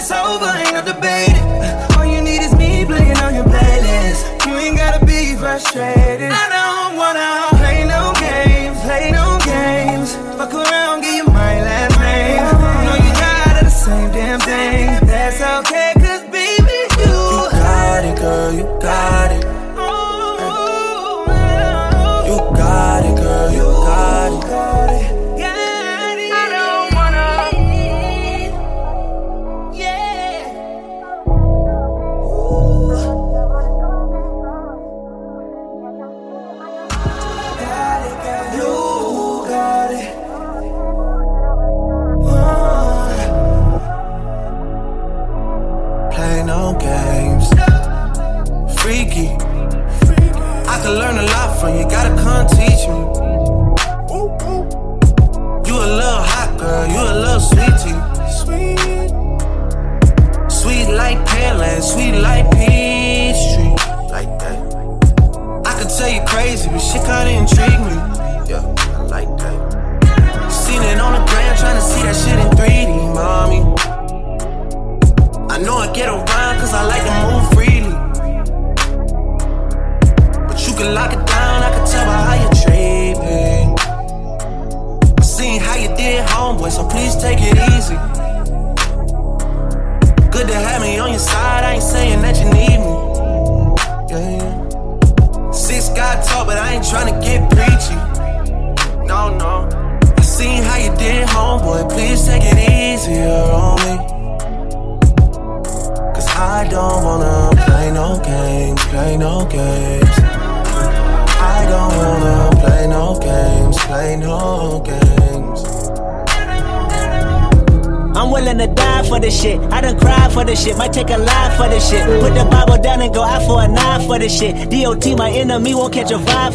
it's over, ain't no debating. All you need is me playing on your playlist. You ain't gotta be frustrated. I don't wanna play no games, play no games. Fuck around, get your mind last name. I know you tired of the same damn thing. That's okay, cause baby, you, you got it, girl. You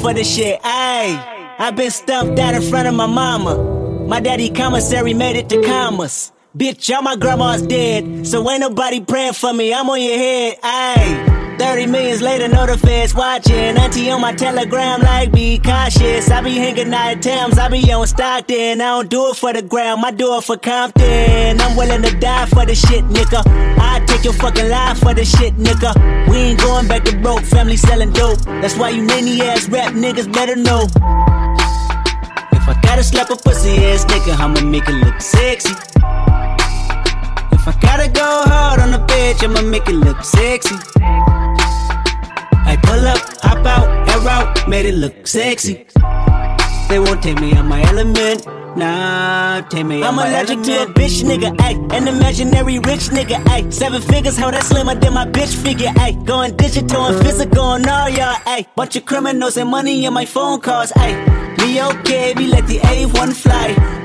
for this shit. Ayy, i been stumped out in front of my mama. My daddy commissary made it to commas. Bitch, all my grandma's dead. So ain't nobody praying for me. I'm on your head. Ayy. 30 millions later, know the feds watching. Auntie on my telegram, like, be cautious. I be hanging out at Thames, I be on Stockton. I don't do it for the gram, I do it for Compton. I'm willing to die for the shit, nigga. Take your fucking life for this shit, nigga. We ain't going back to broke, family selling dope. That's why you nanny ass rap niggas better know. If I gotta slap a pussy ass nigga, I'ma make it look sexy. If I gotta go hard on the bitch, I'ma make it look sexy. I pull up, hop out, air out, made it look sexy. They won't take me out my element. Nah, take me I'm allergic to a bitch nigga, ayy. An imaginary rich nigga, ayy. Seven figures, how that slimmer than my bitch figure, ayy. Going digital and physical on all y'all, ayy. Bunch of criminals and money in my phone calls, ayy. Me okay, we let the A1 fly.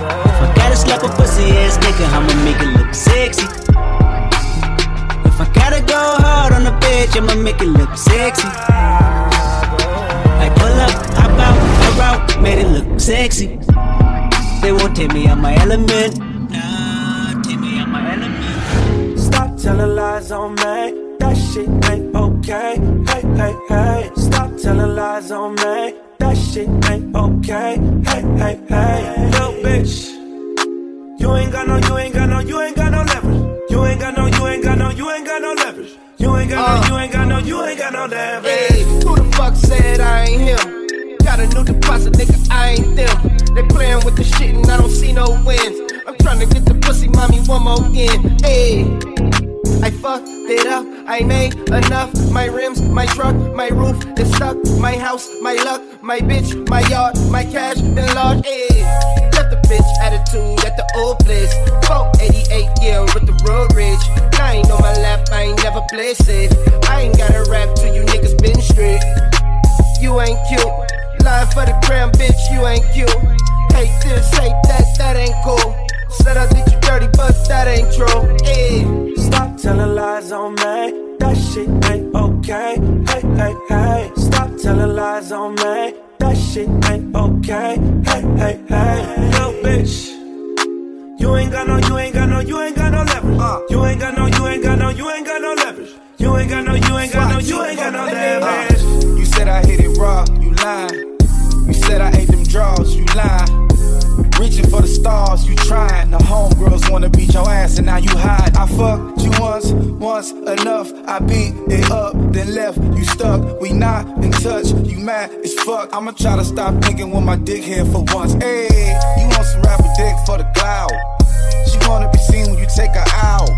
If I gotta slap a pussy ass nigga, I'ma make it look sexy. If I gotta go hard on the bitch, I'ma make it look sexy. I pull up, hop out, hop out, made it look sexy. They won't take me out my element. Nah, take me out my element. Stop telling lies on me. That shit ain't okay. Hey, hey, hey. Stop telling lies on me. That shit ain't okay. Hey, hey, hey. Little bitch. You ain't got no, you ain't got no, you ain't got no leverage. You ain't got no, you ain't got no, you ain't got no leverage. You ain't got no, uh. you ain't got no, you ain't got no leverage. Hey, who the fuck said I ain't him? Got a new deposit, nigga, I ain't them. They playing with the shit and I don't see no wins. I'm trying to get the pussy, mommy, one more again. Hey. I fucked it up, I made enough. My rims, my truck, my roof is stuck. My house, my luck, my bitch, my yard, my cash, and large. Ayy, left the bitch attitude at the old place. 488, yeah, with the road rage. I ain't on my lap, I ain't never play safe. I ain't got a rap till you niggas been straight. You ain't cute. Lying for the gram, bitch, you ain't cute. Hate this, hate that, that ain't cool. Said I did you dirty, but that ain't true. Ayy. Stop telling lies on me. That shit ain't okay. Hey, hey, hey. Stop telling lies on me. That shit ain't okay. Hey, hey, hey. Yo, bitch. You ain't got no, you ain't got no, you ain't got no leverage. Uh. You ain't got no, you ain't got no, you ain't got no leverage. You ain't got no, you ain't got no, you ain't got no leverage. Uh, you said I hit it raw, you lying. You said I ate them draws, you lying. Reaching for the stars, you trying. The homegirls wanna beat your ass and now you hide. I fucked you once, once enough. I beat it up, then left you stuck. We not in touch, you mad as fuck. I'ma try to stop thinking with my dick here for once. Hey, you want some rapper dick for the cloud. She wanna be seen when you take her out.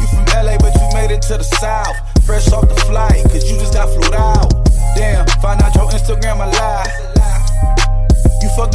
You from LA, but you made it to the south. Fresh off the flight, cause you just got flew out. Damn, find out your Instagram a lie. You fuck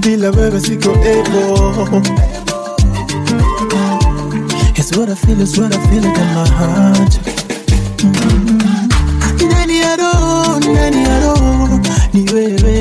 bila wewe siko able It's what I feel, it's what I feel in my heart. Mm -hmm. Nani aro, nani ni wewe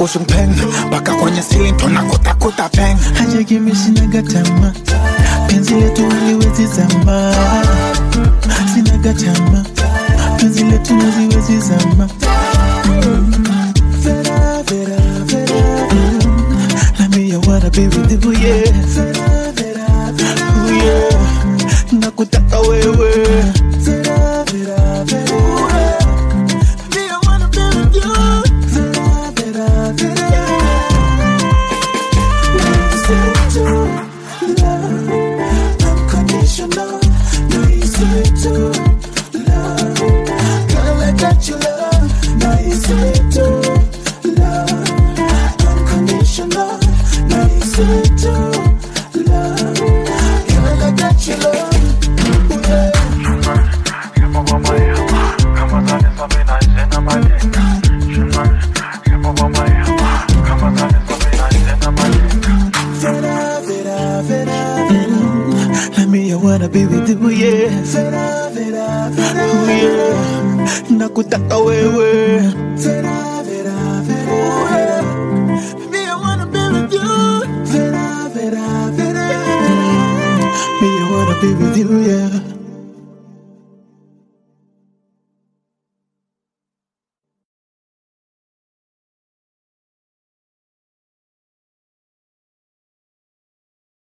kushung peng Baka kwenye ceiling tunakuta kuta peng Haja gimishinagatamaa